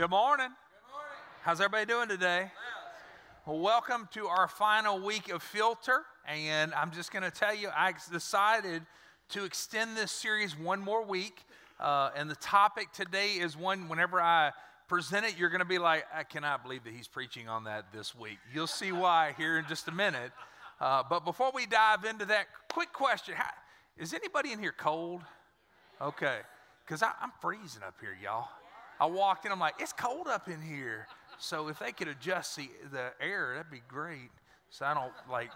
Good morning. Good morning. How's everybody doing today? Well, welcome to our final week of Filter. And I'm just going to tell you, I decided to extend this series one more week. Uh, and the topic today is one, whenever I present it, you're going to be like, I cannot believe that he's preaching on that this week. You'll see why here in just a minute. Uh, but before we dive into that, quick question How, Is anybody in here cold? Okay, because I'm freezing up here, y'all. I walked in, I'm like, it's cold up in here. So if they could adjust the, the air, that'd be great. So I don't like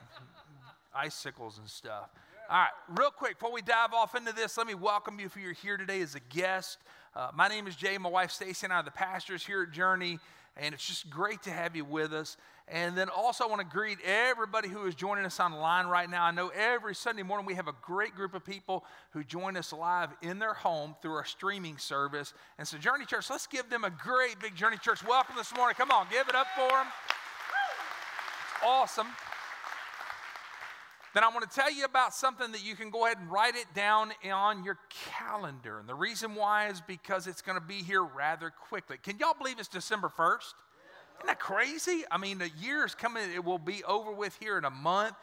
icicles and stuff. All right, real quick, before we dive off into this, let me welcome you if you're here today as a guest. Uh, my name is Jay. My wife Stacy and I are the pastors here at Journey, and it's just great to have you with us. And then also, I want to greet everybody who is joining us online right now. I know every Sunday morning we have a great group of people who join us live in their home through our streaming service. And so, Journey Church, let's give them a great big Journey Church welcome this morning. Come on, give it up for them. Awesome. Then I want to tell you about something that you can go ahead and write it down on your calendar. And the reason why is because it's going to be here rather quickly. Can y'all believe it's December 1st? Isn't that crazy? I mean, the year is coming, it will be over with here in a month,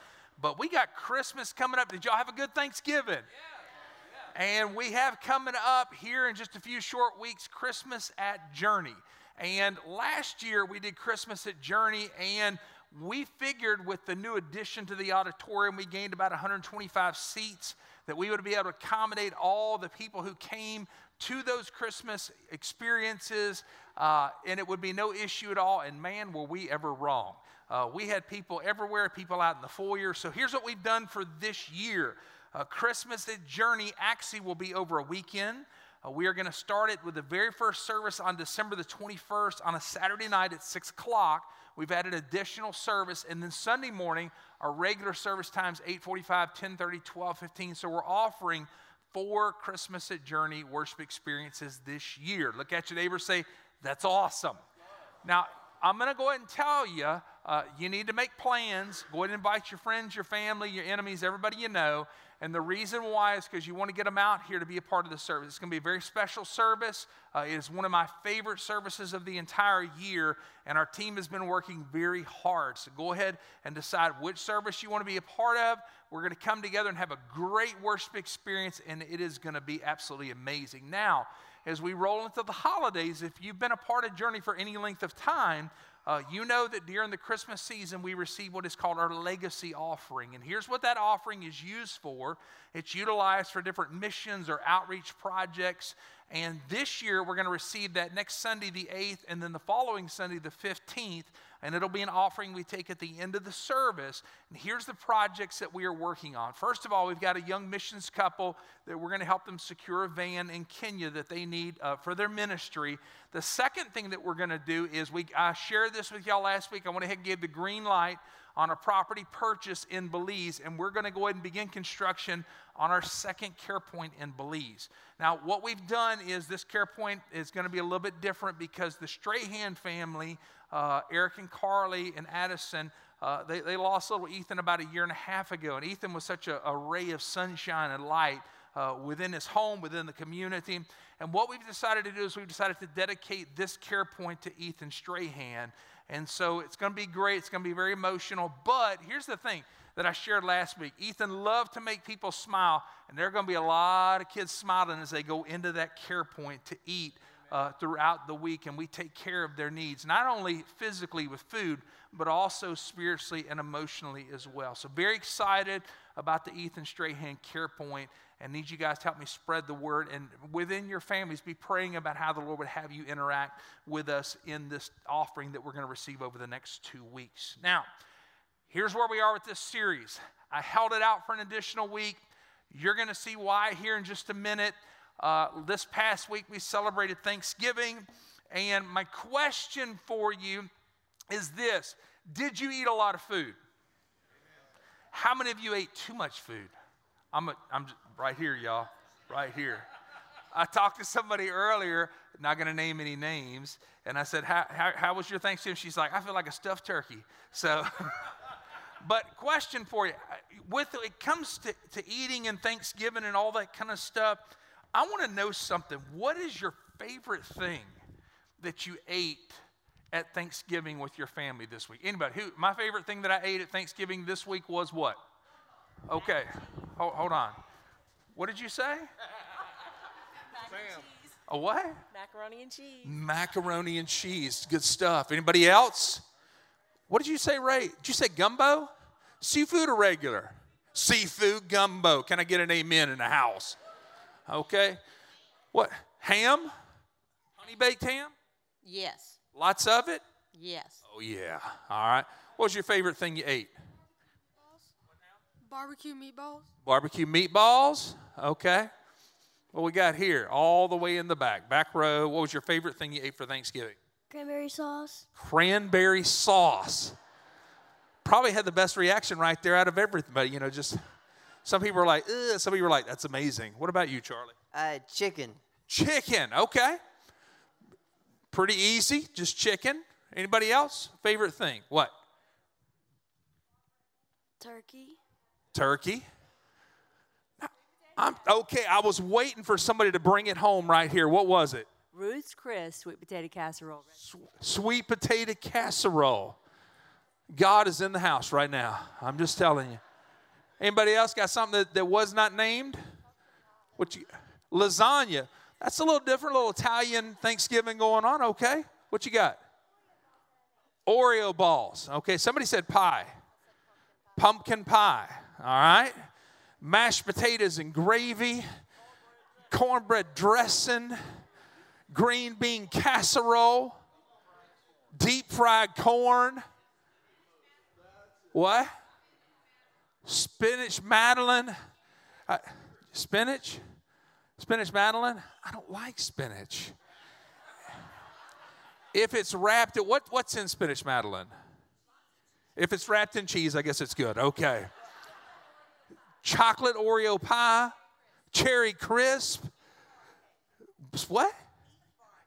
but we got Christmas coming up. Did y'all have a good Thanksgiving? Yeah. And we have coming up here in just a few short weeks Christmas at Journey. And last year we did Christmas at Journey, and we figured with the new addition to the auditorium, we gained about 125 seats, that we would be able to accommodate all the people who came to those Christmas experiences, uh, and it would be no issue at all. And man, were we ever wrong. Uh, we had people everywhere, people out in the foyer. So here's what we've done for this year uh, Christmas at Journey actually will be over a weekend. Uh, we are going to start it with the very first service on December the 21st on a Saturday night at 6 o'clock. We've added additional service. And then Sunday morning, our regular service times 845, 1030, 1215. So we're offering four Christmas at Journey worship experiences this year. Look at your neighbor say, That's awesome. Now, I'm going to go ahead and tell you, uh, you need to make plans. Go ahead and invite your friends, your family, your enemies, everybody you know. And the reason why is because you want to get them out here to be a part of the service. It's going to be a very special service. Uh, it is one of my favorite services of the entire year, and our team has been working very hard. So go ahead and decide which service you want to be a part of. We're going to come together and have a great worship experience, and it is going to be absolutely amazing. Now, as we roll into the holidays, if you've been a part of Journey for any length of time, uh, you know that during the Christmas season, we receive what is called our legacy offering. And here's what that offering is used for it's utilized for different missions or outreach projects. And this year, we're going to receive that next Sunday, the 8th, and then the following Sunday, the 15th and it'll be an offering we take at the end of the service. And here's the projects that we are working on. First of all, we've got a young missions couple that we're going to help them secure a van in Kenya that they need uh, for their ministry. The second thing that we're going to do is we I shared this with y'all last week. I went ahead and gave the green light on a property purchase in Belize, and we're going to go ahead and begin construction on our second care point in Belize. Now, what we've done is this care point is going to be a little bit different because the Strahan family uh, Eric and Carly and Addison, uh, they, they lost little Ethan about a year and a half ago. And Ethan was such a, a ray of sunshine and light uh, within his home, within the community. And what we've decided to do is we've decided to dedicate this care point to Ethan Strahan. And so it's going to be great. It's going to be very emotional. But here's the thing that I shared last week Ethan loved to make people smile, and there are going to be a lot of kids smiling as they go into that care point to eat uh, throughout the week, and we take care of their needs, not only physically with food, but also spiritually and emotionally as well. So, very excited about the Ethan Strahan Care Point and need you guys to help me spread the word. And within your families, be praying about how the Lord would have you interact with us in this offering that we're going to receive over the next two weeks. Now, here's where we are with this series. I held it out for an additional week. You're going to see why here in just a minute. Uh, this past week we celebrated Thanksgiving, and my question for you is this Did you eat a lot of food? How many of you ate too much food? I'm, a, I'm right here, y'all, right here. I talked to somebody earlier, not going to name any names, and I said, how, how, how, was your Thanksgiving? She's like, I feel like a stuffed turkey. So, but question for you with it comes to, to eating and Thanksgiving and all that kind of stuff, I want to know something. What is your favorite thing that you ate at Thanksgiving with your family this week? Anybody? Who? My favorite thing that I ate at Thanksgiving this week was what? Okay, hold, hold on. What did you say? Macaroni and cheese. A what? Macaroni and cheese. Macaroni and cheese. Good stuff. Anybody else? What did you say, Ray? Did you say gumbo? Seafood or regular? Seafood gumbo. Can I get an amen in the house? Okay. What? Ham? Honey baked ham? Yes. Lots of it? Yes. Oh, yeah. All right. What was your favorite thing you ate? Barbecue meatballs. Barbecue meatballs? Okay. What we got here? All the way in the back, back row. What was your favorite thing you ate for Thanksgiving? Cranberry sauce. Cranberry sauce. Probably had the best reaction right there out of everybody. You know, just some people are like, Ugh. some people are like, that's amazing. What about you, Charlie? Uh, chicken. Chicken. Okay. Pretty easy. Just chicken. Anybody else? Favorite thing? What? Turkey. Turkey. I'm okay. I was waiting for somebody to bring it home right here. What was it? Ruth's Chris sweet potato casserole. Sweet potato casserole. God is in the house right now. I'm just telling you. Anybody else got something that, that was not named? What you lasagna. That's a little different, a little Italian Thanksgiving going on. Okay. What you got? Oreo balls. Okay. Somebody said pie. Pumpkin pie. All right mashed potatoes and gravy, cornbread dressing, green bean casserole, deep fried corn. What? Spinach Madeleine. Uh, spinach? Spinach Madeleine? I don't like spinach. If it's wrapped, what, what's in spinach Madeleine? If it's wrapped in cheese, I guess it's good. Okay chocolate Oreo pie, cherry crisp. What?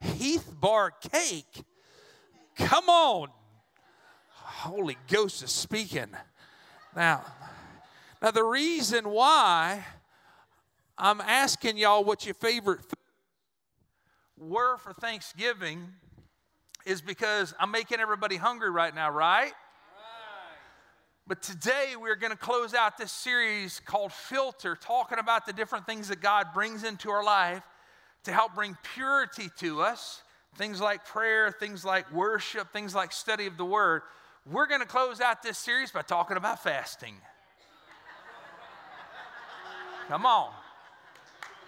Heath bar cake. Come on. Holy Ghost is speaking. Now, now the reason why I'm asking y'all what your favorite were for Thanksgiving is because I'm making everybody hungry right now, right? But today we're going to close out this series called Filter, talking about the different things that God brings into our life to help bring purity to us. Things like prayer, things like worship, things like study of the Word. We're going to close out this series by talking about fasting. Come on.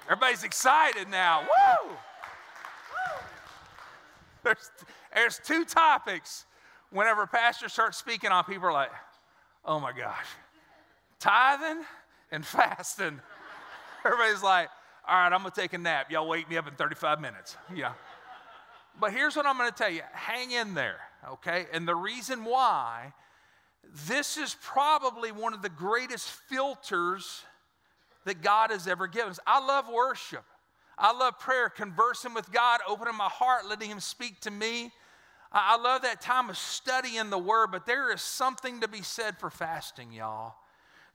Everybody's excited now. Woo! There's, there's two topics. Whenever pastors start speaking on, people are like, Oh my gosh. Tithing and fasting. Everybody's like, all right, I'm going to take a nap. Y'all wake me up in 35 minutes. Yeah. But here's what I'm going to tell you hang in there, okay? And the reason why, this is probably one of the greatest filters that God has ever given us. I love worship. I love prayer, conversing with God, opening my heart, letting Him speak to me. I love that time of studying the Word, but there is something to be said for fasting, y'all.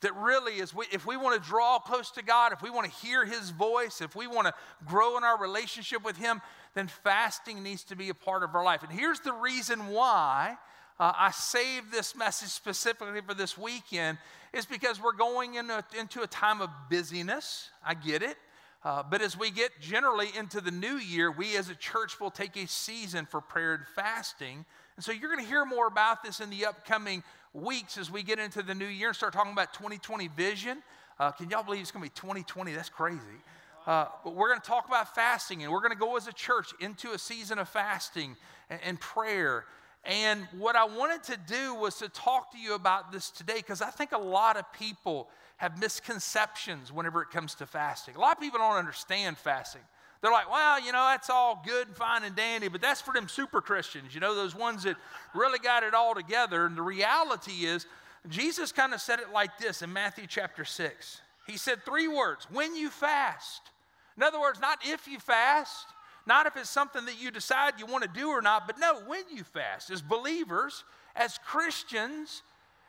That really is, if we want to draw close to God, if we want to hear His voice, if we want to grow in our relationship with Him, then fasting needs to be a part of our life. And here's the reason why uh, I saved this message specifically for this weekend is because we're going into, into a time of busyness. I get it. Uh, but as we get generally into the new year, we as a church will take a season for prayer and fasting. And so you're going to hear more about this in the upcoming weeks as we get into the new year and start talking about 2020 vision. Uh, can y'all believe it's going to be 2020? That's crazy. Uh, but we're going to talk about fasting and we're going to go as a church into a season of fasting and, and prayer. And what I wanted to do was to talk to you about this today because I think a lot of people have misconceptions whenever it comes to fasting. A lot of people don't understand fasting. They're like, well, you know, that's all good and fine and dandy, but that's for them super Christians, you know, those ones that really got it all together. And the reality is, Jesus kind of said it like this in Matthew chapter 6. He said three words when you fast. In other words, not if you fast, not if it's something that you decide you want to do or not, but no, when you fast. As believers, as Christians,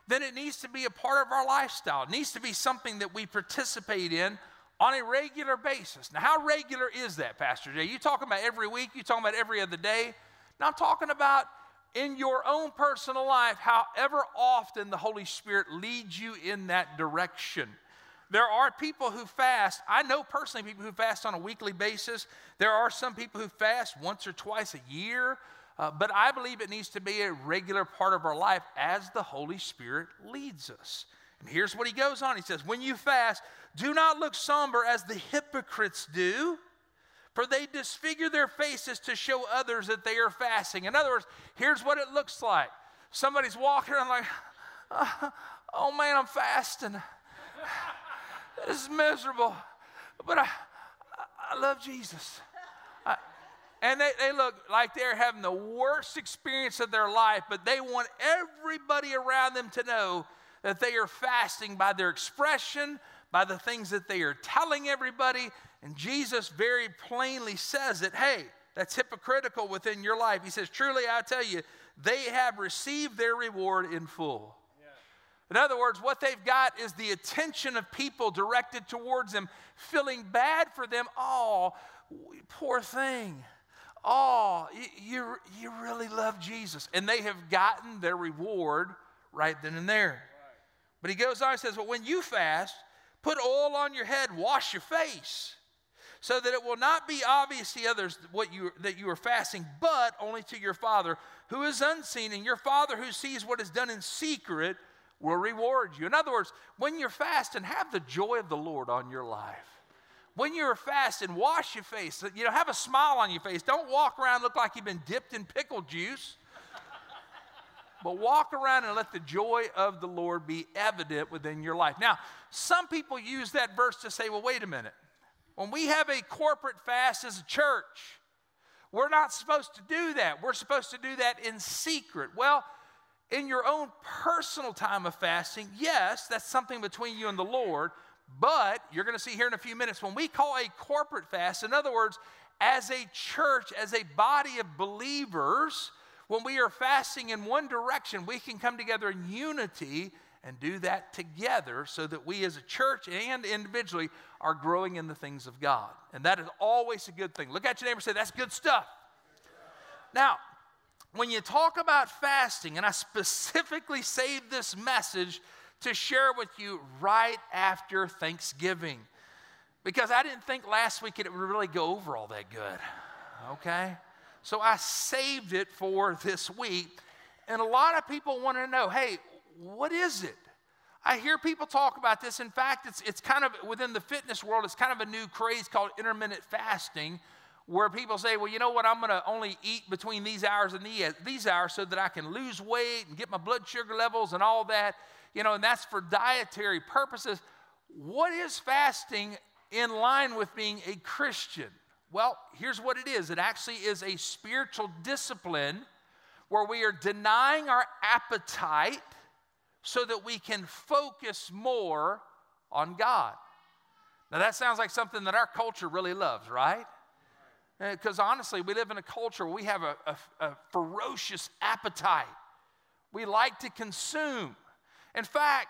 then it needs to be a part of our lifestyle. It needs to be something that we participate in on a regular basis. Now, how regular is that, Pastor Jay? You talking about every week? You talking about every other day? Now, I'm talking about in your own personal life, however often the Holy Spirit leads you in that direction. There are people who fast. I know personally people who fast on a weekly basis. There are some people who fast once or twice a year. Uh, but I believe it needs to be a regular part of our life as the Holy Spirit leads us. And here's what he goes on He says, When you fast, do not look somber as the hypocrites do, for they disfigure their faces to show others that they are fasting. In other words, here's what it looks like somebody's walking around like, oh, man, I'm fasting. This is miserable. But I, I love Jesus. And they, they look like they're having the worst experience of their life, but they want everybody around them to know that they are fasting by their expression, by the things that they are telling everybody. And Jesus very plainly says that, hey, that's hypocritical within your life. He says, Truly, I tell you, they have received their reward in full. In other words, what they've got is the attention of people directed towards them, feeling bad for them. Oh, poor thing. Oh, you, you really love Jesus. And they have gotten their reward right then and there. But he goes on and says, Well, when you fast, put oil on your head, wash your face, so that it will not be obvious to others what you, that you are fasting, but only to your Father who is unseen. And your Father who sees what is done in secret will reward you. In other words, when you're fasting, have the joy of the Lord on your life. When you're fasting, wash your face. You know, have a smile on your face. Don't walk around look like you've been dipped in pickle juice. but walk around and let the joy of the Lord be evident within your life. Now, some people use that verse to say, well, wait a minute. When we have a corporate fast as a church, we're not supposed to do that. We're supposed to do that in secret. Well, in your own personal time of fasting, yes, that's something between you and the Lord, but you're going to see here in a few minutes when we call a corporate fast, in other words, as a church, as a body of believers, when we are fasting in one direction, we can come together in unity and do that together so that we as a church and individually are growing in the things of God. And that is always a good thing. Look at your neighbor and say, That's good stuff. Now, when you talk about fasting, and I specifically saved this message to share with you right after Thanksgiving, because I didn't think last week it would really go over all that good. Okay? So I saved it for this week. And a lot of people want to know hey, what is it? I hear people talk about this. In fact, it's, it's kind of within the fitness world, it's kind of a new craze called intermittent fasting, where people say, well, you know what, I'm going to only eat between these hours and these hours so that I can lose weight and get my blood sugar levels and all that, you know, and that's for dietary purposes. What is fasting in line with being a Christian? Well, here's what it is it actually is a spiritual discipline where we are denying our appetite so that we can focus more on God. Now, that sounds like something that our culture really loves, right? Because honestly, we live in a culture where we have a, a, a ferocious appetite. We like to consume. In fact,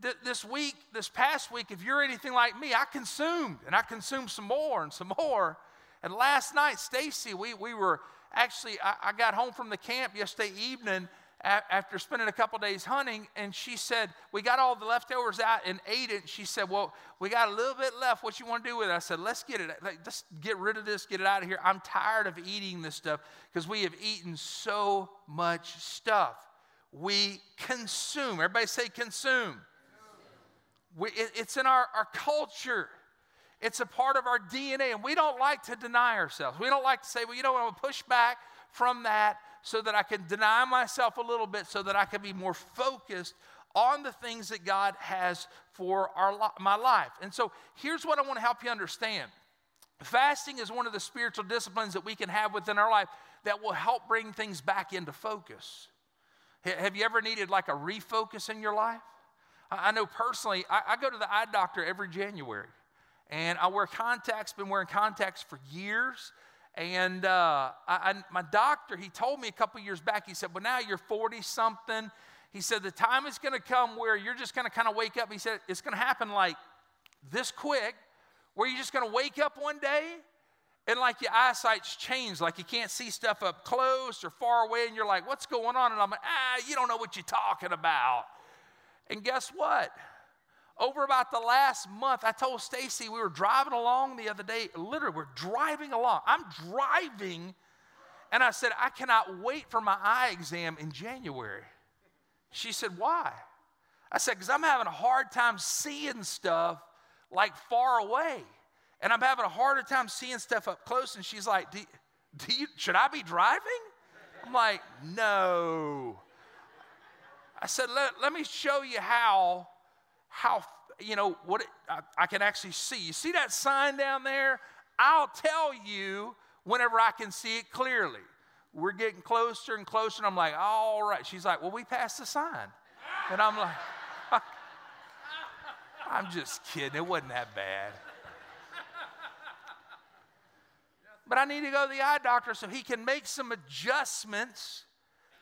th- this week, this past week, if you're anything like me, I consumed and I consumed some more and some more. And last night, Stacy, we, we were actually, I, I got home from the camp yesterday evening after spending a couple days hunting, and she said, We got all the leftovers out and ate it. She said, Well, we got a little bit left. What you want to do with it? I said, Let's get it. Just get rid of this, get it out of here. I'm tired of eating this stuff because we have eaten so much stuff. We consume. Everybody say consume. We, it, it's in our, our culture. It's a part of our DNA, and we don't like to deny ourselves. We don't like to say, well, you know I'm going to push back from that so that I can deny myself a little bit so that I can be more focused on the things that God has for our, my life. And so here's what I want to help you understand fasting is one of the spiritual disciplines that we can have within our life that will help bring things back into focus. Have you ever needed like a refocus in your life? I know personally, I, I go to the eye doctor every January and I wear contacts, been wearing contacts for years. And uh, I, I, my doctor, he told me a couple years back, he said, Well, now you're 40 something. He said, The time is going to come where you're just going to kind of wake up. He said, It's going to happen like this quick, where you're just going to wake up one day and like your eyesight's changed, like you can't see stuff up close or far away, and you're like, what's going on? And I'm like, ah, you don't know what you're talking about. And guess what? Over about the last month, I told Stacy we were driving along the other day. Literally, we're driving along. I'm driving, and I said, I cannot wait for my eye exam in January. She said, Why? I said, Because I'm having a hard time seeing stuff like far away. And I'm having a harder time seeing stuff up close. And she's like, do, do you, Should I be driving? I'm like, No. I said, let, let me show you how, how you know, what it, I, I can actually see. You see that sign down there? I'll tell you whenever I can see it clearly. We're getting closer and closer, and I'm like, all right. She's like, well, we passed the sign. And I'm like, I'm just kidding. It wasn't that bad. But I need to go to the eye doctor so he can make some adjustments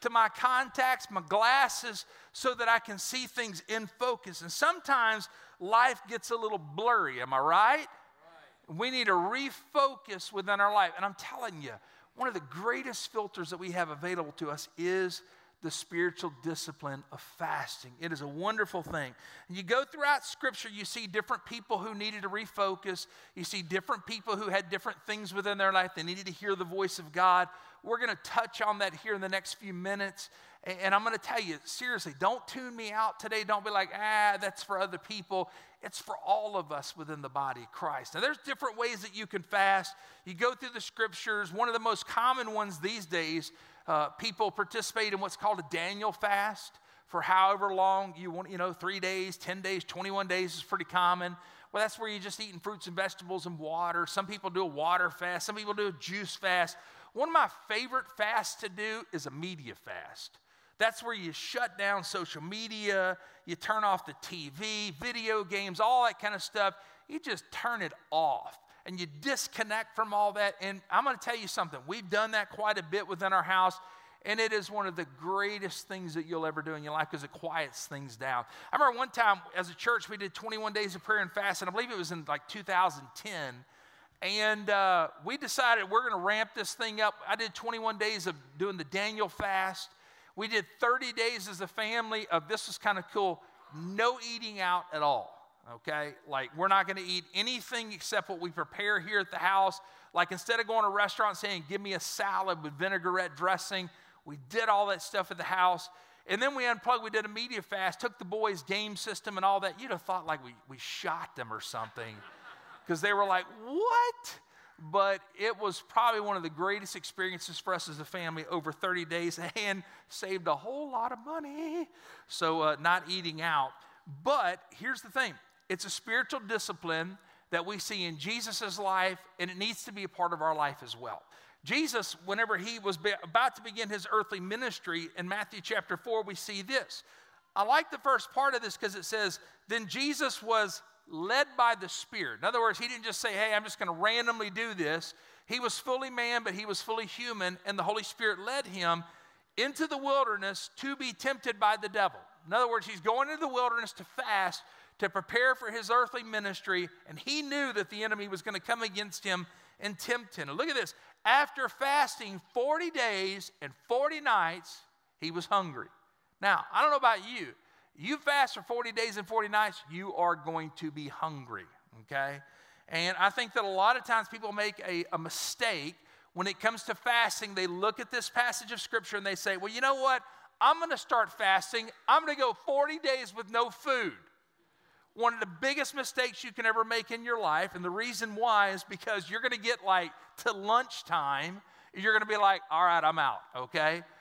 to my contacts, my glasses, so that I can see things in focus. And sometimes life gets a little blurry, am I right? right? We need to refocus within our life. And I'm telling you, one of the greatest filters that we have available to us is the spiritual discipline of fasting. It is a wonderful thing. And you go throughout Scripture, you see different people who needed to refocus. You see different people who had different things within their life. They needed to hear the voice of God. We're going to touch on that here in the next few minutes. And I'm going to tell you, seriously, don't tune me out today. Don't be like, ah, that's for other people. It's for all of us within the body of Christ. Now, there's different ways that you can fast. You go through the scriptures. One of the most common ones these days, uh, people participate in what's called a Daniel fast for however long you want, you know, three days, 10 days, 21 days is pretty common. Well, that's where you're just eating fruits and vegetables and water. Some people do a water fast, some people do a juice fast. One of my favorite fasts to do is a media fast. That's where you shut down social media, you turn off the TV, video games, all that kind of stuff. You just turn it off and you disconnect from all that. And I'm going to tell you something. We've done that quite a bit within our house. And it is one of the greatest things that you'll ever do in your life because it quiets things down. I remember one time as a church, we did 21 days of prayer and fast, and I believe it was in like 2010. And uh, we decided we're going to ramp this thing up. I did 21 days of doing the Daniel fast. We did 30 days as a family of this was kind of cool, no eating out at all. Okay? Like, we're not going to eat anything except what we prepare here at the house. Like, instead of going to a restaurant saying, give me a salad with vinaigrette dressing, we did all that stuff at the house. And then we unplugged, we did a media fast, took the boys' game system and all that. You'd have thought like we, we shot them or something because they were like, what? But it was probably one of the greatest experiences for us as a family over 30 days and saved a whole lot of money. So, uh, not eating out. But here's the thing it's a spiritual discipline that we see in Jesus' life, and it needs to be a part of our life as well. Jesus, whenever he was about to begin his earthly ministry in Matthew chapter 4, we see this. I like the first part of this because it says, Then Jesus was led by the Spirit. In other words, he didn't just say, Hey, I'm just going to randomly do this. He was fully man, but he was fully human, and the Holy Spirit led him into the wilderness to be tempted by the devil. In other words, he's going into the wilderness to fast to prepare for his earthly ministry, and he knew that the enemy was going to come against him and tempt him. Look at this. After fasting 40 days and 40 nights, he was hungry. Now, I don't know about you. You fast for 40 days and 40 nights, you are going to be hungry, okay? And I think that a lot of times people make a, a mistake when it comes to fasting. They look at this passage of scripture and they say, well, you know what? I'm going to start fasting. I'm going to go 40 days with no food one of the biggest mistakes you can ever make in your life. And the reason why is because you're going to get like to lunchtime, you're going to be like, all right, I'm out, okay?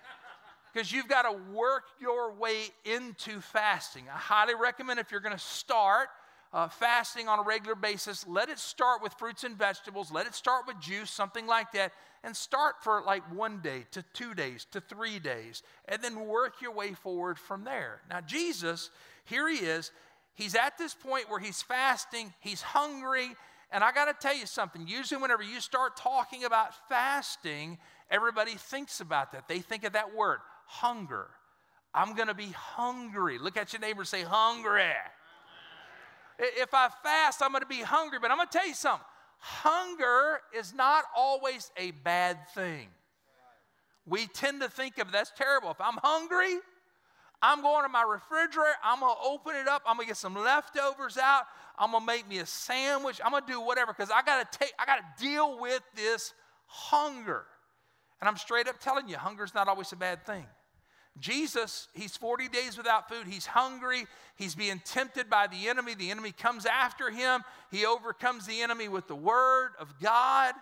Because you've got to work your way into fasting. I highly recommend if you're going to start uh, fasting on a regular basis, let it start with fruits and vegetables, let it start with juice, something like that, and start for like one day to two days to three days, and then work your way forward from there. Now, Jesus, here he is He's at this point where he's fasting, he's hungry, and I got to tell you something. Usually, whenever you start talking about fasting, everybody thinks about that. They think of that word, hunger. I'm going to be hungry. Look at your neighbor say, hungry. If I fast, I'm going to be hungry. But I'm going to tell you something hunger is not always a bad thing. We tend to think of that's terrible. If I'm hungry, I'm going to my refrigerator, I'm going to open it up, I'm going to get some leftovers out, I'm going to make me a sandwich, I'm going to do whatever because I got to take I got to deal with this hunger. And I'm straight up telling you, hunger's not always a bad thing. Jesus, he's 40 days without food. He's hungry. He's being tempted by the enemy. The enemy comes after him. He overcomes the enemy with the word of God.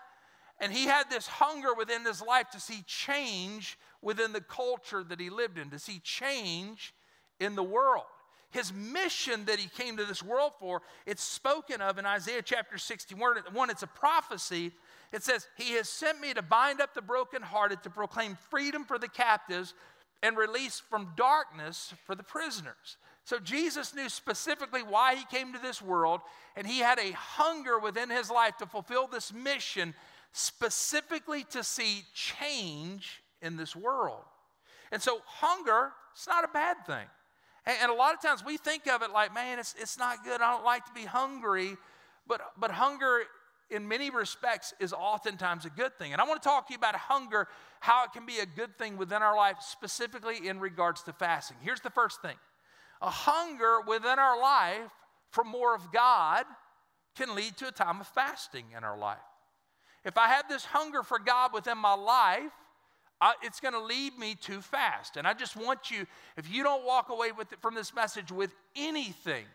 And he had this hunger within his life to see change within the culture that he lived in, to see change in the world. His mission that he came to this world for, it's spoken of in Isaiah chapter 61. It's a prophecy. It says, He has sent me to bind up the brokenhearted, to proclaim freedom for the captives, and release from darkness for the prisoners. So Jesus knew specifically why he came to this world, and he had a hunger within his life to fulfill this mission, specifically to see change in this world. And so, hunger, it's not a bad thing. And, and a lot of times we think of it like, man, it's, it's not good. I don't like to be hungry. But, but hunger in many respects is oftentimes a good thing. And I want to talk to you about hunger, how it can be a good thing within our life, specifically in regards to fasting. Here's the first thing a hunger within our life for more of God can lead to a time of fasting in our life. If I have this hunger for God within my life, uh, it's going to lead me to fast. And I just want you, if you don't walk away with it, from this message with anything,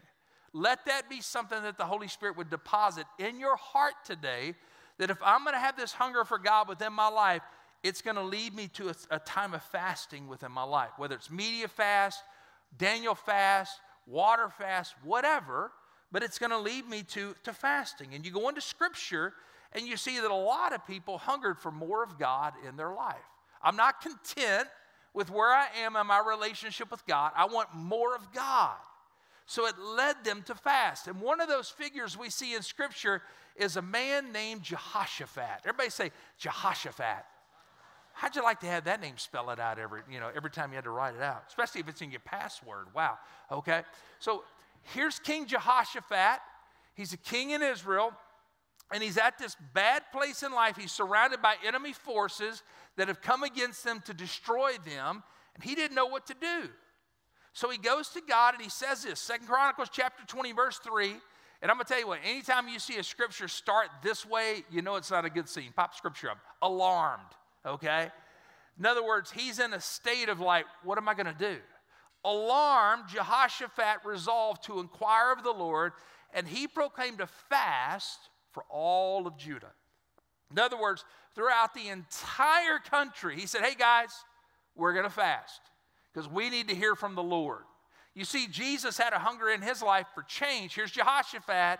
let that be something that the Holy Spirit would deposit in your heart today. That if I'm going to have this hunger for God within my life, it's going to lead me to a, a time of fasting within my life, whether it's media fast, Daniel fast, water fast, whatever, but it's going to lead me to, to fasting. And you go into Scripture and you see that a lot of people hungered for more of God in their life. I'm not content with where I am in my relationship with God, I want more of God. So it led them to fast. And one of those figures we see in Scripture is a man named Jehoshaphat. Everybody say Jehoshaphat. How'd you like to have that name spell it out every, you know, every time you had to write it out? Especially if it's in your password. Wow. Okay. So here's King Jehoshaphat. He's a king in Israel, and he's at this bad place in life. He's surrounded by enemy forces that have come against them to destroy them, and he didn't know what to do. So he goes to God and he says this Second Chronicles chapter 20, verse 3. And I'm to tell you what, anytime you see a scripture start this way, you know it's not a good scene. Pop scripture up. Alarmed, okay? In other words, he's in a state of like, what am I to do? Alarmed, Jehoshaphat resolved to inquire of the Lord, and he proclaimed a fast for all of Judah. In other words, throughout the entire country, he said, hey guys, we're going to fast because we need to hear from the Lord. You see, Jesus had a hunger in his life for change. Here's Jehoshaphat.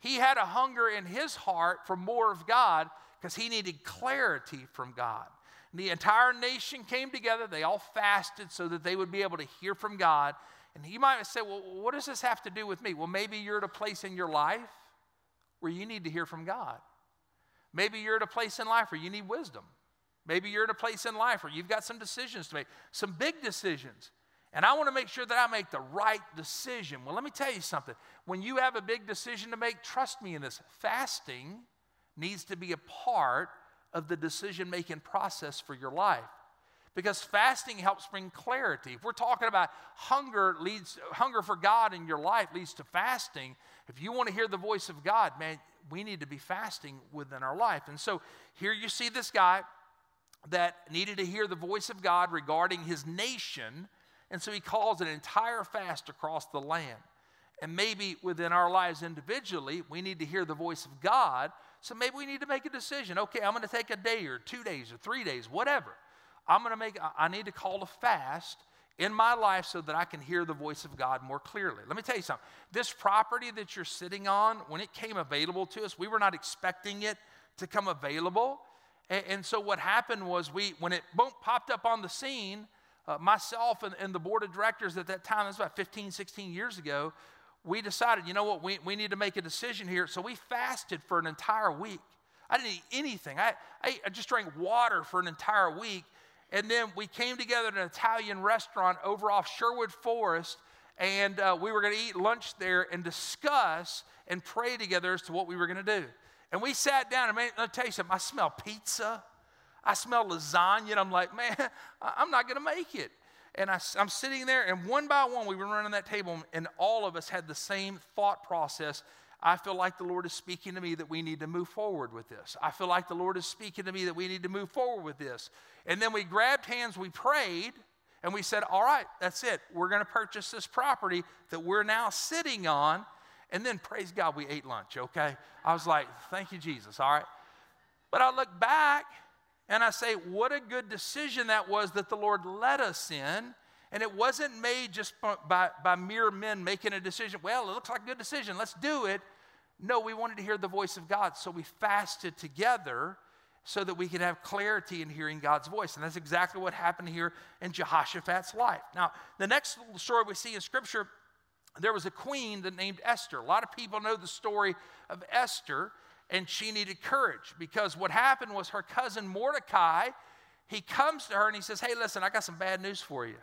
He had a hunger in his heart for more of God because he needed clarity from God. And the entire nation came together. They all fasted so that they would be able to hear from God. And you might say, well, what does this have to do with me? Well, maybe you're at a place in your life where you need to hear from God. Maybe you're at a place in life where you need wisdom. Maybe you're at a place in life where you've got some decisions to make, some big decisions. And I want to make sure that I make the right decision. Well, let me tell you something. When you have a big decision to make, trust me in this fasting needs to be a part of the decision making process for your life. Because fasting helps bring clarity. If we're talking about hunger leads hunger for God in your life leads to fasting. If you want to hear the voice of God, man, we need to be fasting within our life. And so here you see this guy that needed to hear the voice of God regarding his nation. And so he calls an entire fast across the land. And maybe within our lives individually, we need to hear the voice of God. So maybe we need to make a decision. Okay, I'm going to take a day or two days or three days, whatever. I'm going to make, I need to call a fast in my life so that I can hear the voice of God more clearly. Let me tell you something. This property that you're sitting on, when it came available to us, we were not expecting it to come available. And, and so what happened was we, when it boom, popped up on the scene, uh, myself and, and, the board of directors at that time, that was about 15, 16 years ago, we decided, you know what, we, we need to make a decision here. So we fasted for an entire week. I didn't eat anything. I, I, I just drank water for an entire week. And then we came together at an Italian restaurant over off Sherwood Forest, and uh, we were going to eat lunch there and discuss and pray together as to what we were going to do. And we sat down, and man, I'll tell you something, I smell pizza. I smell lasagna, and I'm like, man, I'm not going to make it. And I, am sitting there, and one by one, we were running that table, and all of us had the same thought process. I feel like the Lord is speaking to me that we need to move forward with this. I feel like the Lord is speaking to me that we need to move forward with this. And then we grabbed hands, we prayed, and we said, All right, that's it. We're going to purchase this property that we're now sitting on. And then, praise God, we ate lunch, okay? I was like, Thank you, Jesus, all right? But I look back and I say, What a good decision that was that the Lord led us in. And it wasn't made just by, by mere men making a decision. Well, it looks like a good decision. Let's do it. No, we wanted to hear the voice of God. So we fasted together so that we could have clarity in hearing God's voice. And that's exactly what happened here in Jehoshaphat's life. Now, the next story we see in Scripture, there was a queen that named Esther. A lot of people know the story of Esther, and she needed courage because what happened was her cousin Mordecai, he comes to her and he says, Hey, listen, I got some bad news for you.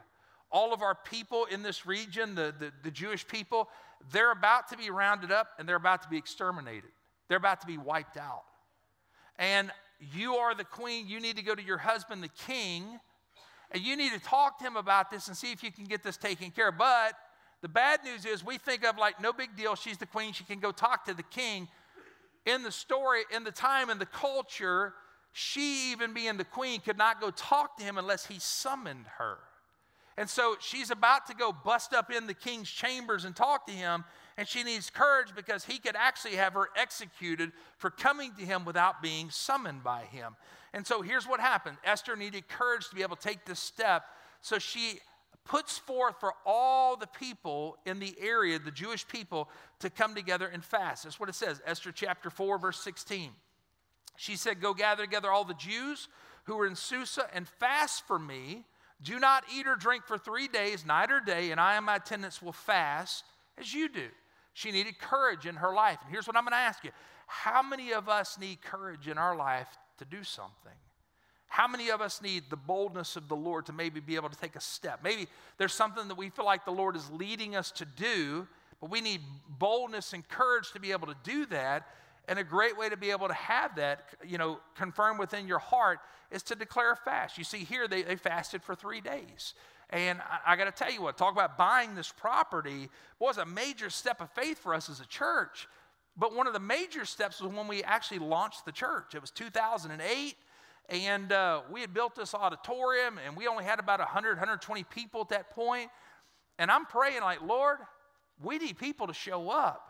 All of our people in this region, the, the, the Jewish people, they're about to be rounded up and they're about to be exterminated. They're about to be wiped out. And you are the queen. You need to go to your husband, the king, and you need to talk to him about this and see if you can get this taken care of. But the bad news is we think of like, no big deal. She's the queen. She can go talk to the king. In the story, in the time, in the culture, she, even being the queen, could not go talk to him unless he summoned her. And so she's about to go bust up in the king's chambers and talk to him and she needs courage because he could actually have her executed for coming to him without being summoned by him. And so here's what happened Esther needed courage to be able to take this step. So she puts forth for all the people in the area, the Jewish people, to come together and fast. That's what it says, Esther chapter 4, verse 16. She said, Go gather together all the Jews who are in Susa and fast for me. Do not eat or drink for three days, night or day, and I and my attendants will fast as you do. She needed courage in her life. And here's what I'm going to ask you How many of us need courage in our life to do something? How many of us need the boldness of the Lord to maybe be able to take a step? Maybe there's something that we feel like the Lord is leading us to do, but we need boldness and courage to be able to do that. And a great way to be able to have that, you know, confirmed within your heart is to declare a fast. You see, here they, they fasted for three days. And I, I got to tell you what, talk about buying this property was a major step of faith for us as a church. But one of the major steps was when we actually launched the church. It was 2008. And uh, we had built this auditorium, and we only had about 100, 120 people at that point. And I'm praying, like, Lord, we need people to show up.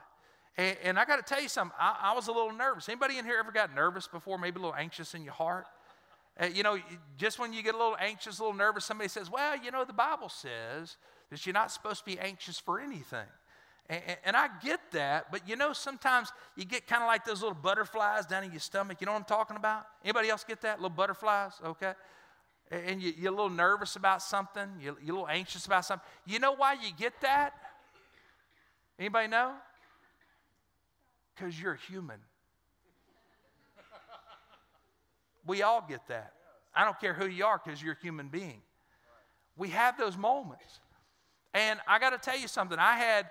And, and I got to tell you something, I, I was a little nervous. Anybody in here ever got nervous before, maybe a little anxious in your heart? Uh, you know, just when you get a little anxious, a little nervous, somebody says, Well, you know, the Bible says that you're not supposed to be anxious for anything. And, and I get that, but you know, sometimes you get kind of like those little butterflies down in your stomach. You know what I'm talking about? Anybody else get that? Little butterflies, okay? And you, are a little nervous about something, you're, you're a little anxious about something. You know why you get that? Anybody know? Because you're human. We all get that. I don't care who you are because you're a human being. We have those moments. And I got to tell you something. I had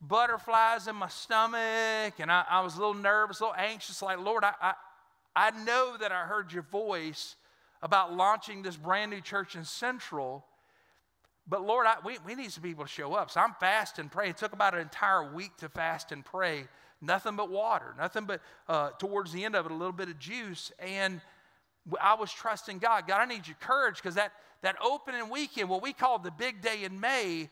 butterflies in my stomach and I, I was a little nervous, a little anxious, like, Lord, I, I, I know that I heard your voice about launching this brand new church in Central. But Lord, I, we, we need some people to show up. So I'm fast and praying. It took about an entire week to fast and pray. Nothing but water, nothing but uh, towards the end of it, a little bit of juice. And I was trusting God. God, I need your courage because that, that opening weekend, what we call the big day in May,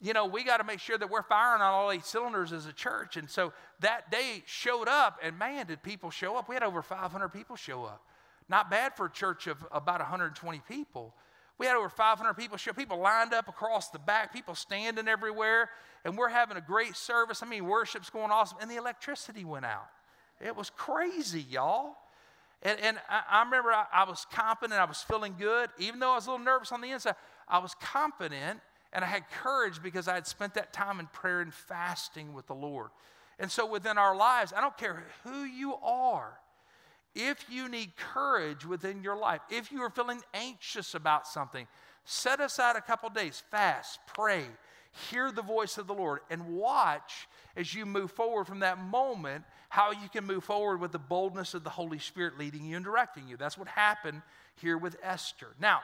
you know, we got to make sure that we're firing on all eight cylinders as a church. And so that day showed up, and man, did people show up. We had over 500 people show up. Not bad for a church of about 120 people. We had over 500 people show People lined up across the back, people standing everywhere, and we're having a great service. I mean, worship's going awesome, and the electricity went out. It was crazy, y'all. And, and I, I remember I, I, was confident, I was feeling good. Even though I was a little nervous on the inside, I was confident and I had courage because I had spent that time in prayer and fasting with the Lord. And so within our lives, I don't care who you are, if you need courage within your life, if you are feeling anxious about something, set aside a couple days, fast, pray, hear the voice of the Lord, and watch as you move forward from that moment how you can move forward with the boldness of the Holy Spirit leading you and directing you. That's what happened here with Esther. Now,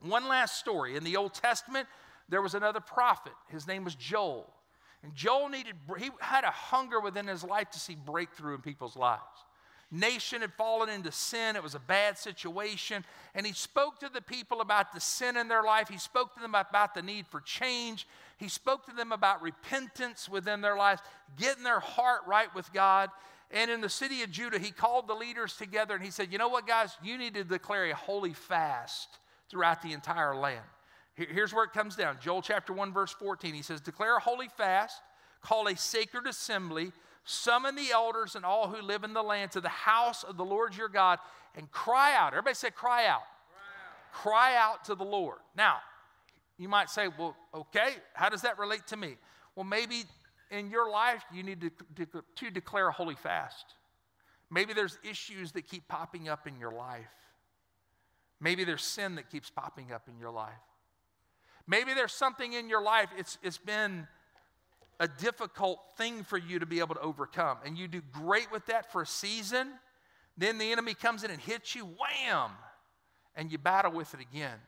one last story. In the Old Testament, there was another prophet. His name was Joel. And Joel needed, he had a hunger within his life to see breakthrough in people's lives nation had fallen into sin. It was a bad situation. And he spoke to the people about the sin in their life. He spoke to them about the need for change. He spoke to them about repentance within their lives, getting their heart right with God. And in the city of Judah, he called the leaders together and he said, You know what, guys? You need to declare a holy fast throughout the entire land. Here's where it comes down Joel chapter 1, verse 14. He says, Declare a holy fast, call a sacred assembly Summon the elders and all who live in the land to the house of the Lord your God and cry out. Everybody say, cry out. Cry out, to the Lord. Now, you might say, well, okay, how does that relate to me? Well, maybe in your life you need to, to, to declare a holy fast. Maybe there's issues that keep popping up in your life. Maybe there's sin that keeps popping up in your life. Maybe there's something in your life, it's, it's been a difficult thing for you to be able to overcome. And you do great with that for a season. Then the enemy comes in and hits you, wham, and you battle with it again.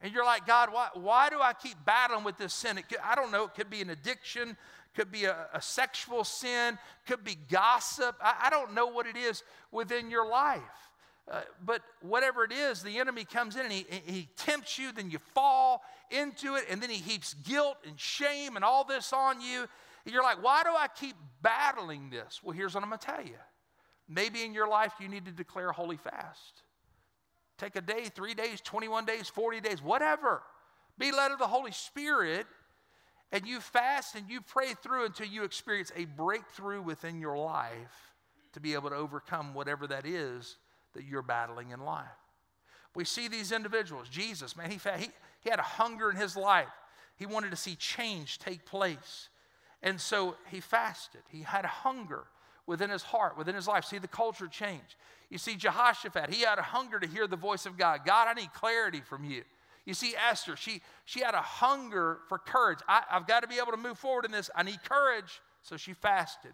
And you're like, God, why, why do I keep battling with this sin? Could, I don't know. It could be an addiction, could be a, a sexual sin, could be gossip. I, I don't know what it is within your life. Uh, but whatever it is, the enemy comes in and he, he tempts you, then you fall into it, and then he heaps guilt and shame and all this on you. And you're like, why do I keep battling this? Well, here's what I'm going to tell you. Maybe in your life you need to declare a holy fast. Take a day, three days, 21 days, 40 days, whatever. Be led of the Holy Spirit, and you fast and you pray through until you experience a breakthrough within your life to be able to overcome whatever that is that you're battling in life. We see these individuals. Jesus, man, he, he, he had a hunger in his life. He wanted to see change take place. And so he fasted. He had a hunger within his heart, within his life. See the culture change. You see Jehoshaphat, he had a hunger to hear the voice of God. God, I need clarity from you. You see Esther, she, she had a hunger for courage. I, I've got to be able to move forward in this. I need courage. So she fasted.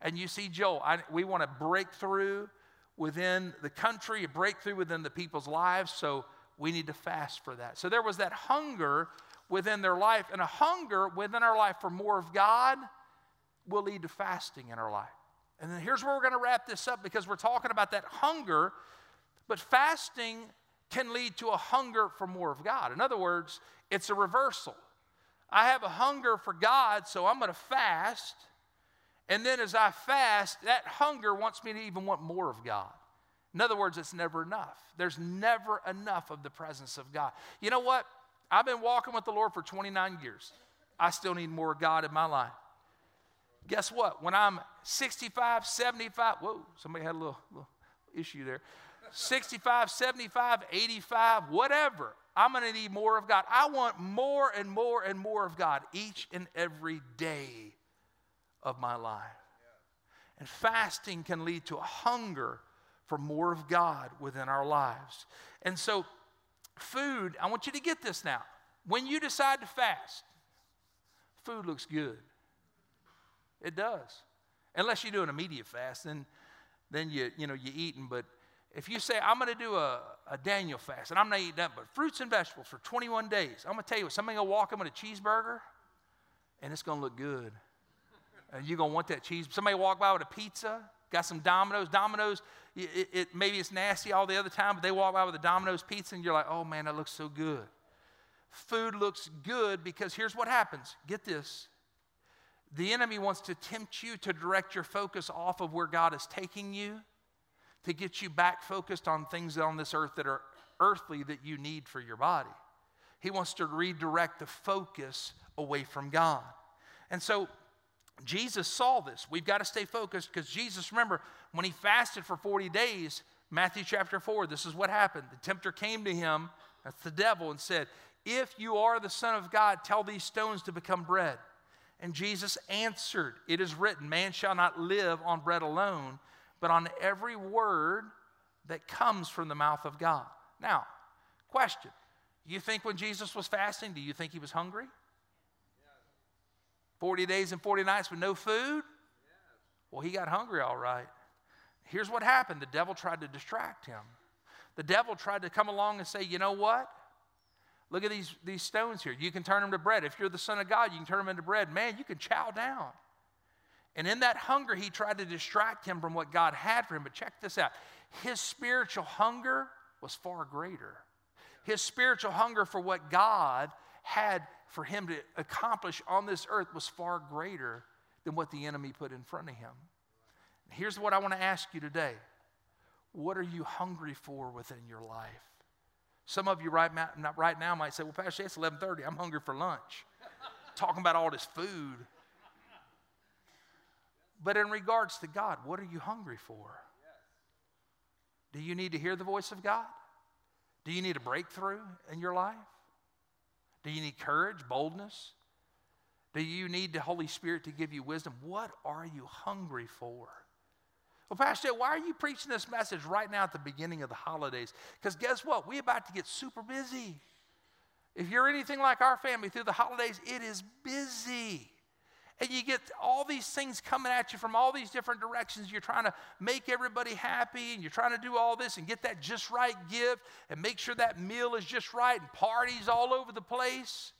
And you see Joel, I, we want to break through within the country, a breakthrough within the people's lives. So we need to fast for that. So there was that hunger within their life, and a hunger within our life for more of God will lead to fasting in our life. And then here's where we're going to wrap this up because we're talking about that hunger, but fasting can lead to a hunger for more of God. In other words, it's a reversal. I have a hunger for God, so I'm going to fast. And then as I fast, that hunger wants me to even want more of God. In other words, it's never enough. There's never enough of the presence of God. You know what? I've been walking with the Lord for 29 years. I still need more God in my life. Guess what? When I'm 65, 75, whoa, somebody had a little, little issue there. 65, 75, 85, whatever. I'm going to need more of God. I want more and more and more of God each and every day of my life. And fasting can lead to a hunger for more of God within our lives. And so, food, I want you to get this now. When you decide to fast, food looks good. It does. Unless you do an immediate fast, then, then you, you know, you're eating. But if you say, I'm going to do a, a Daniel fast, and I'm not eating that, but fruits and vegetables for 21 days, I'm going to tell you what, somebody going to walk in with a cheeseburger, and it's going to look good. And you're going to want that cheese. Somebody walk by with a pizza, got some Domino's. Domino's, it, it, maybe it's nasty all the other time, but they walk by with a Domino's pizza and you're like, oh man, that looks so good. Food looks good because here's what happens. Get this. The enemy wants to tempt you to direct your focus off of where God is taking you, to get you back focused on things on this earth that are earthly that you need for your body. He wants to redirect the focus away from God. And so Jesus saw this. We've got to stay focused because Jesus, remember, when he fasted for 40 days, Matthew chapter 4, this is what happened. The tempter came to him, that's the devil, and said, If you are the Son of God, tell these stones to become bread. And Jesus answered, It is written, Man shall not live on bread alone, but on every word that comes from the mouth of God. Now, question You think when Jesus was fasting, do you think he was hungry? 40 days and 40 nights with no food? Well, he got hungry all right. Here's what happened the devil tried to distract him. The devil tried to come along and say, you know what? Look at these, these stones here. You can turn them to bread. If you're the Son of God, you can turn them into bread. Man, you can chow down. And in that hunger, he tried to distract him from what God had for him. But check this out his spiritual hunger was far greater. His spiritual hunger for what God had for him to accomplish on this earth was far greater than what the enemy put in front of him. Here's what I want to ask you today What are you hungry for within your life? Some of you right now, right now might say, Well, Pastor, it's 1130. I'm hungry for lunch. Talking about all this food. But in regards to God, what are you hungry for? Do you need to hear the voice of God? Do you need a breakthrough in your life? Do you need courage, boldness? Do you need the Holy Spirit to give you wisdom? What are you hungry for? Well, Pastor, why are you preaching this message right now at the beginning of the holidays? Because guess what? We're about to get super busy. If you're anything like our family through the holidays, it is busy. And you get all these things coming at you from all these different directions. You're trying to make everybody happy and you're trying to do all this and get that just right gift and make sure that meal is just right and parties all over the place.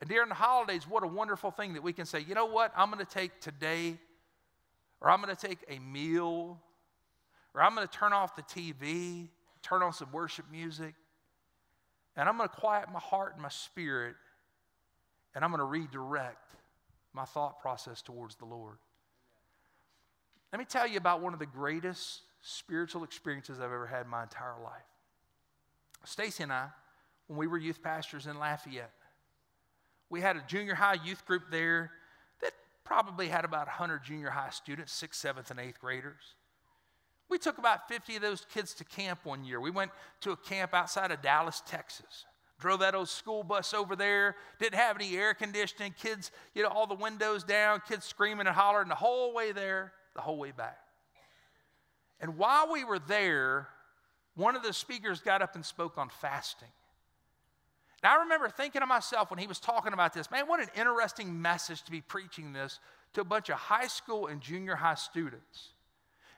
And during the holidays, what a wonderful thing that we can say, you know what, I'm going to take today, or I'm going to take a meal, or I'm going to turn off the TV, turn on some worship music, and I'm going to quiet my heart and my spirit, and I'm going to redirect my thought process towards the Lord. Let me tell you about one of the greatest spiritual experiences I've ever had in my entire life. Stacy and I, when we were youth pastors in Lafayette, we had a junior high youth group there that probably had about 100 junior high students, sixth, seventh, and eighth graders. We took about 50 of those kids to camp one year. We went to a camp outside of Dallas, Texas. Drove that old school bus over there, didn't have any air conditioning, kids, you know, all the windows down, kids screaming and hollering the whole way there, the whole way back. And while we were there, one of the speakers got up and spoke on fasting. Now, I remember thinking to myself when he was talking about this, man, what an interesting message to be preaching this to a bunch of high school and junior high students.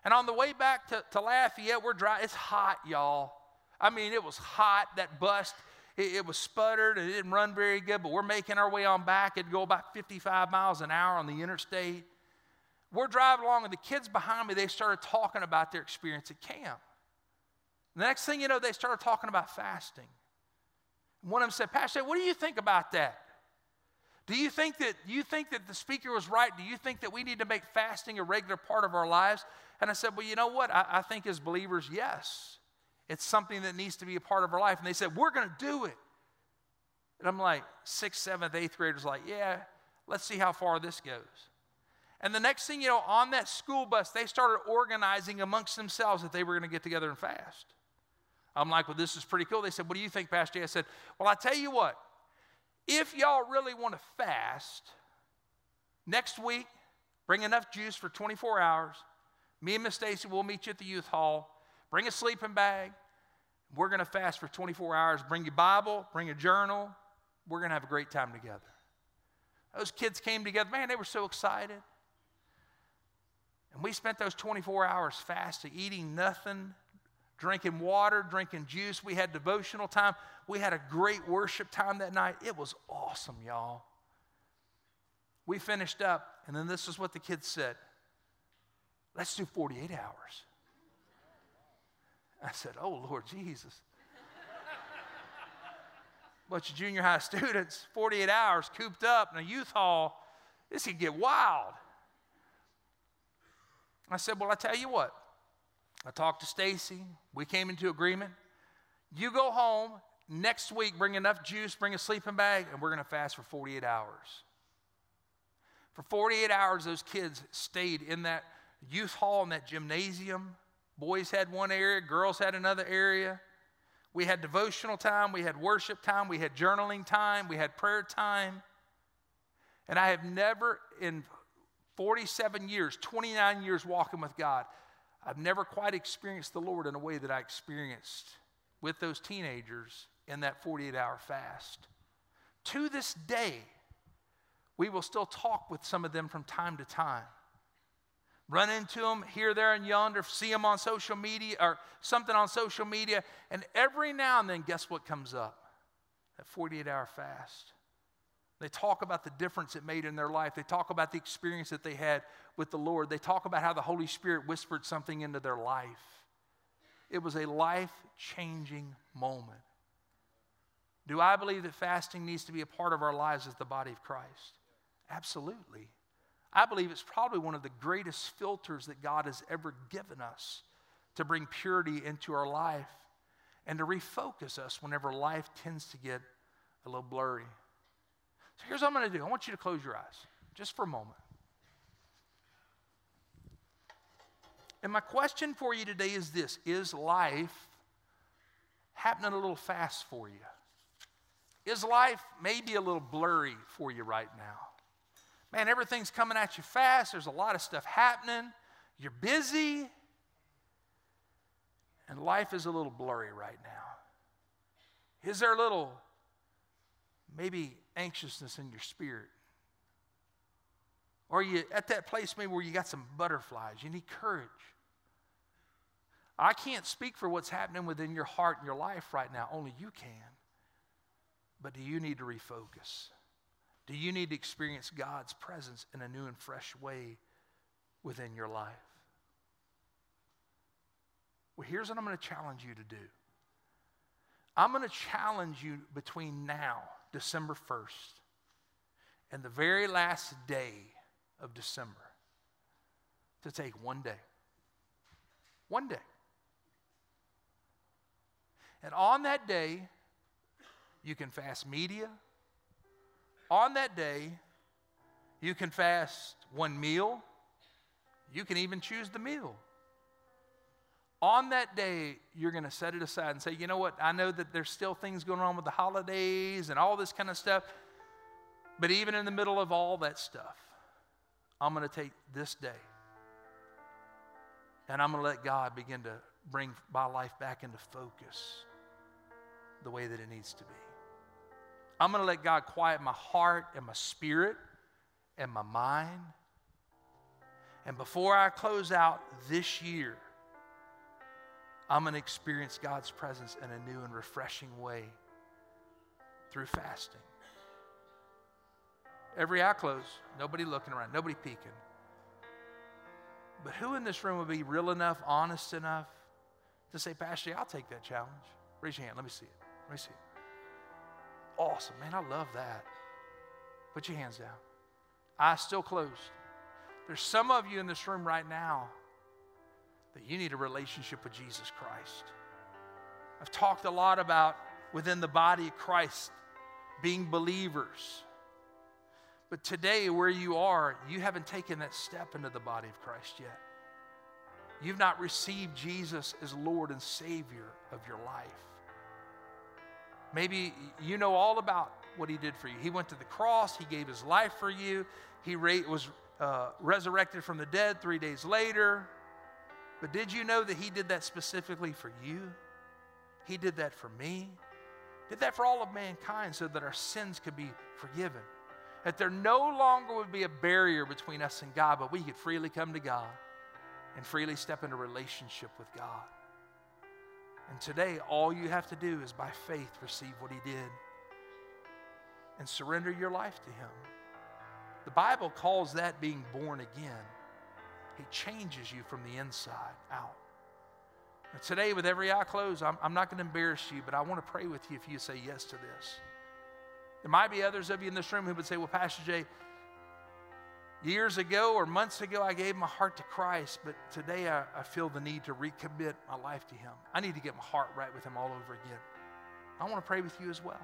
And on the way back to, to Lafayette, we're dry. It's hot, y'all. I mean, it was hot. That bus it, it was sputtered and it didn't run very good, but we're making our way on back. It'd go about 55 miles an hour on the interstate. We're driving along, and the kids behind me, they started talking about their experience at camp. The next thing you know, they started talking about fasting. One of them said, Pastor, what do you think about that? Do you think that you think that the speaker was right? Do you think that we need to make fasting a regular part of our lives? And I said, Well, you know what? I, I think as believers, yes. It's something that needs to be a part of our life. And they said, We're going to do it. And I'm like, sixth, seventh, eighth graders, like, Yeah, let's see how far this goes. And the next thing you know, on that school bus, they started organizing amongst themselves that they were going to get together and fast. I'm like, Well, this is pretty cool. They said, What do you think, Pastor? I said, Well, I tell you what, if y'all really want to fast, next week, bring enough juice for 24 hours. Me and Miss Stacy will meet you at the youth hall. Bring a sleeping bag. We're going to fast for 24 hours. Bring your Bible, bring a journal. We're going to have a great time together. Those kids came together. Man, they were so excited. And we spent those 24 hours fasting, eating nothing, drinking water, drinking juice. We had devotional time. We had a great worship time that night. It was awesome, y'all. We finished up, and then this is what the kids said let's do 48 hours. I said, Oh, Lord Jesus. Bunch of junior high students, 48 hours cooped up in a youth hall. This could get wild. I said, Well, I tell you what. I talked to Stacy. We came into agreement. You go home next week, bring enough juice, bring a sleeping bag, and we're going to fast for 48 hours. For 48 hours, those kids stayed in that youth hall, in that gymnasium, Boys had one area, girls had another area. We had devotional time, we had worship time, we had journaling time, we had prayer time. And I have never, in 47 years, 29 years walking with God, I've never quite experienced the Lord in a way that I experienced with those teenagers in that 48 hour fast. To this day, we will still talk with some of them from time to time. Run into them here, there, and yonder, see them on social media or something on social media, and every now and then, guess what comes up? That 48 hour fast. They talk about the difference it made in their life. They talk about the experience that they had with the Lord. They talk about how the Holy Spirit whispered something into their life. It was a life changing moment. Do I believe that fasting needs to be a part of our lives as the body of Christ? Absolutely. I believe it's probably one of the greatest filters that God has ever given us to bring purity into our life and to refocus us whenever life tends to get a little blurry. So here's what I'm going to do I want you to close your eyes just for a moment. And my question for you today is this Is life happening a little fast for you? Is life maybe a little blurry for you right now? Man, everything's coming at you fast. There's a lot of stuff happening. You're busy. And life is a little blurry right now. Is there a little, maybe, anxiousness in your spirit? Or are you at that place maybe where you got some butterflies? You need courage. I can't speak for what's happening within your heart and your life right now. Only you can. But do you need to refocus? Do you need to experience God's presence in a new and fresh way within your life? Well, here's what I'm going to challenge you to do I'm going to challenge you between now, December 1st, and the very last day of December to take one day. One day. And on that day, you can fast media. On that day, you can fast one meal. You can even choose the meal. On that day, you're going to set it aside and say, you know what? I know that there's still things going on with the holidays and all this kind of stuff. But even in the middle of all that stuff, I'm going to take this day and I'm going to let God begin to bring my life back into focus the way that it needs to be. I'm going to let God quiet my heart and my spirit and my mind. And before I close out this year, I'm going to experience God's presence in a new and refreshing way through fasting. Every eye closed, nobody looking around, nobody peeking. But who in this room would be real enough, honest enough to say, Pastor, I'll take that challenge? Raise your hand. Let me see it. Let me see it. Awesome, man. I love that. Put your hands down. Eyes still closed. There's some of you in this room right now that you need a relationship with Jesus Christ. I've talked a lot about within the body of Christ being believers. But today, where you are, you haven't taken that step into the body of Christ yet. You've not received Jesus as Lord and Savior of your life. Maybe you know all about what he did for you. He went to the cross, he gave his life for you, he was uh, resurrected from the dead three days later. But did you know that he did that specifically for you? He did that for me. Did that for all of mankind so that our sins could be forgiven. That there no longer would be a barrier between us and God, but we could freely come to God and freely step into relationship with God. And today, all you have to do is by faith receive what He did and surrender your life to Him. The Bible calls that being born again. He changes you from the inside out. And today, with every eye closed, I'm, I'm not going to embarrass you, but I want to pray with you if you say yes to this. There might be others of you in this room who would say, Well, Pastor Jay, Years ago or months ago, I gave my heart to Christ, but today I, I, feel the need to recommit my life to Him. I need to get my heart right with Him all over again. I want to pray with you as well.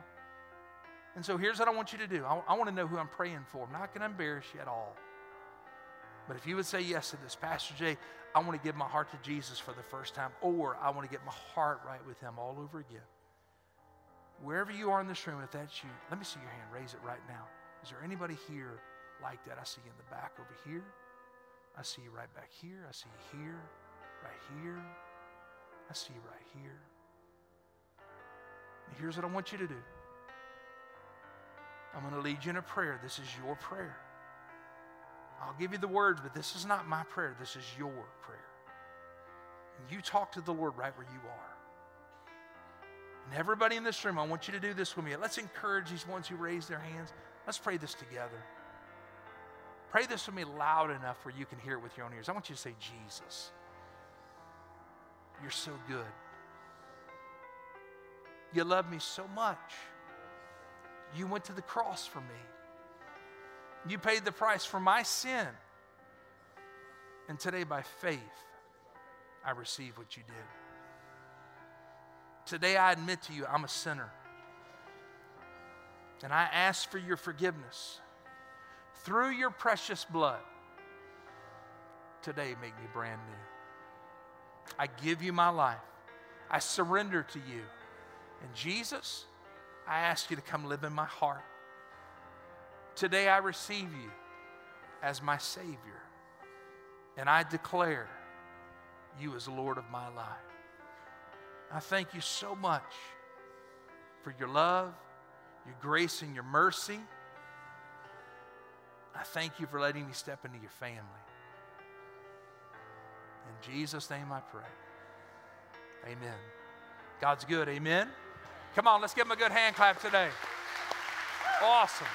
And so here's what I want you to do I, I want to know who I'm praying for. I'm not going to embarrass you at all. But if you would say yes to this, Pastor Jay, I want to give my heart to Jesus for the first time, or I want to get my heart right with Him all over again. Wherever you are in this room, if that's you, let me see your hand. Raise it right now. Is there anybody here? Like that. I see you in the back over here. I see you right back here. I see you here, right here. I see you right here. And here's what I want you to do I'm going to lead you in a prayer. This is your prayer. I'll give you the words, but this is not my prayer. This is your prayer. And you talk to the Lord right where you are. And everybody in this room, I want you to do this with me. Let's encourage these ones who raise their hands. Let's pray this together. Pray this with me loud enough where you can hear it with your own ears. I want you to say, Jesus, you're so good. You love me so much. You went to the cross for me. You paid the price for my sin. And today, by faith, I receive what you did. Today, I admit to you, I'm a sinner. And I ask for your forgiveness through your precious blood. Today, make me brand new. I give you my life. I surrender to you. And Jesus, I ask you to come live in my heart. Today I receive you as my Savior. And I declare you as Lord of my life. I thank you so much for your love, your grace, and your mercy. I thank you for letting me step into your family. In Jesus' name I pray. Amen. God's good. Amen. Come on, let's give him a good hand clap today. Awesome.